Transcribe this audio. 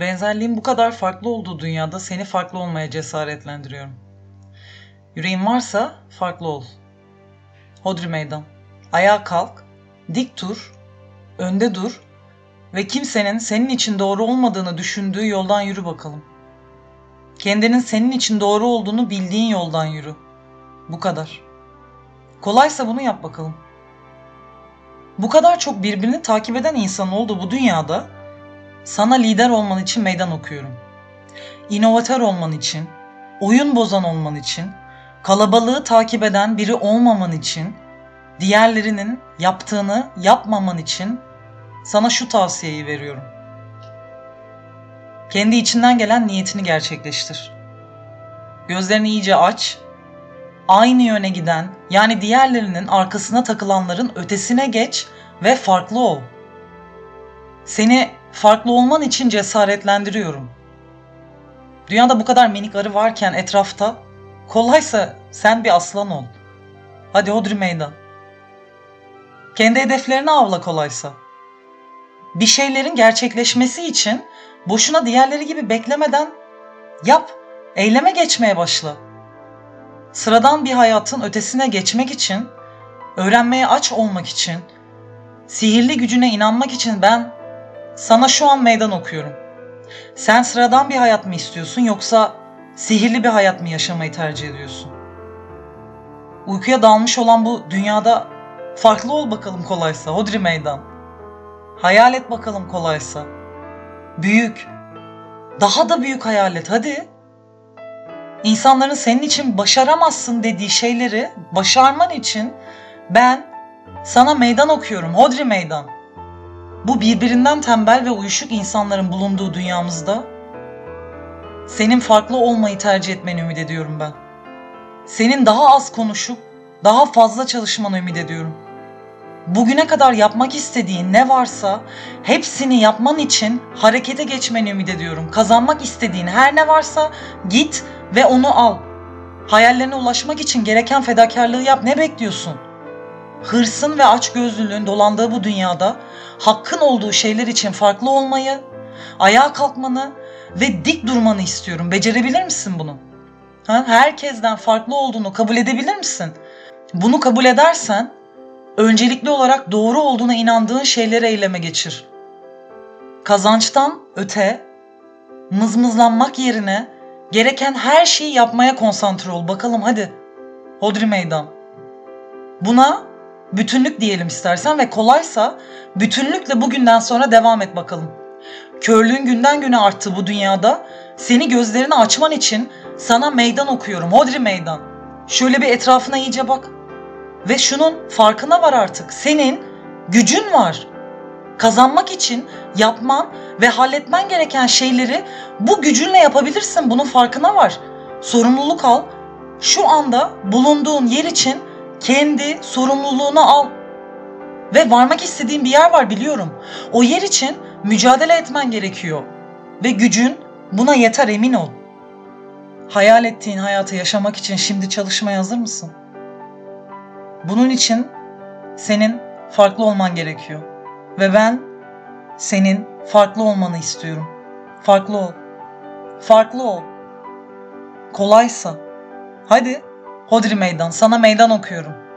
Benzerliğin bu kadar farklı olduğu dünyada seni farklı olmaya cesaretlendiriyorum. Yüreğin varsa farklı ol. Hodri meydan. Ayağa kalk, dik dur, önde dur ve kimsenin senin için doğru olmadığını düşündüğü yoldan yürü bakalım. Kendinin senin için doğru olduğunu bildiğin yoldan yürü. Bu kadar. Kolaysa bunu yap bakalım. Bu kadar çok birbirini takip eden insan oldu bu dünyada sana lider olman için meydan okuyorum. İnovatör olman için, oyun bozan olman için, kalabalığı takip eden biri olmaman için, diğerlerinin yaptığını yapmaman için sana şu tavsiyeyi veriyorum. Kendi içinden gelen niyetini gerçekleştir. Gözlerini iyice aç. Aynı yöne giden, yani diğerlerinin arkasına takılanların ötesine geç ve farklı ol. Seni farklı olman için cesaretlendiriyorum. Dünyada bu kadar minik arı varken etrafta kolaysa sen bir aslan ol. Hadi hodri meydan. Kendi hedeflerini avla kolaysa. Bir şeylerin gerçekleşmesi için boşuna diğerleri gibi beklemeden yap, eyleme geçmeye başla. Sıradan bir hayatın ötesine geçmek için, öğrenmeye aç olmak için, sihirli gücüne inanmak için ben sana şu an meydan okuyorum. Sen sıradan bir hayat mı istiyorsun yoksa sihirli bir hayat mı yaşamayı tercih ediyorsun? Uykuya dalmış olan bu dünyada farklı ol bakalım kolaysa. Hodri meydan. Hayal et bakalım kolaysa. Büyük. Daha da büyük hayal et hadi. İnsanların senin için başaramazsın dediği şeyleri başarman için ben sana meydan okuyorum. Hodri meydan. Bu birbirinden tembel ve uyuşuk insanların bulunduğu dünyamızda senin farklı olmayı tercih etmeni ümit ediyorum ben. Senin daha az konuşup daha fazla çalışmanı ümit ediyorum. Bugüne kadar yapmak istediğin ne varsa hepsini yapman için harekete geçmeni ümit ediyorum. Kazanmak istediğin her ne varsa git ve onu al. Hayallerine ulaşmak için gereken fedakarlığı yap. Ne bekliyorsun? Hırsın ve açgözlülüğün dolandığı bu dünyada hakkın olduğu şeyler için farklı olmayı, ayağa kalkmanı ve dik durmanı istiyorum. Becerebilir misin bunu? Ha? Herkesten farklı olduğunu kabul edebilir misin? Bunu kabul edersen öncelikli olarak doğru olduğuna inandığın şeyleri eyleme geçir. Kazançtan öte mızmızlanmak yerine gereken her şeyi yapmaya konsantre ol. Bakalım hadi. Hodri meydan. Buna Bütünlük diyelim istersen ve kolaysa bütünlükle bugünden sonra devam et bakalım. Körlüğün günden güne arttı bu dünyada. Seni gözlerini açman için sana meydan okuyorum. Hodri meydan. Şöyle bir etrafına iyice bak. Ve şunun farkına var artık. Senin gücün var. Kazanmak için yapman ve halletmen gereken şeyleri bu gücünle yapabilirsin. Bunun farkına var. Sorumluluk al. Şu anda bulunduğun yer için kendi sorumluluğunu al. Ve varmak istediğin bir yer var biliyorum. O yer için mücadele etmen gerekiyor. Ve gücün buna yeter emin ol. Hayal ettiğin hayatı yaşamak için şimdi çalışmaya hazır mısın? Bunun için senin farklı olman gerekiyor. Ve ben senin farklı olmanı istiyorum. Farklı ol. Farklı ol. Kolaysa. Hadi Hodri meydan, sana meydan okuyorum.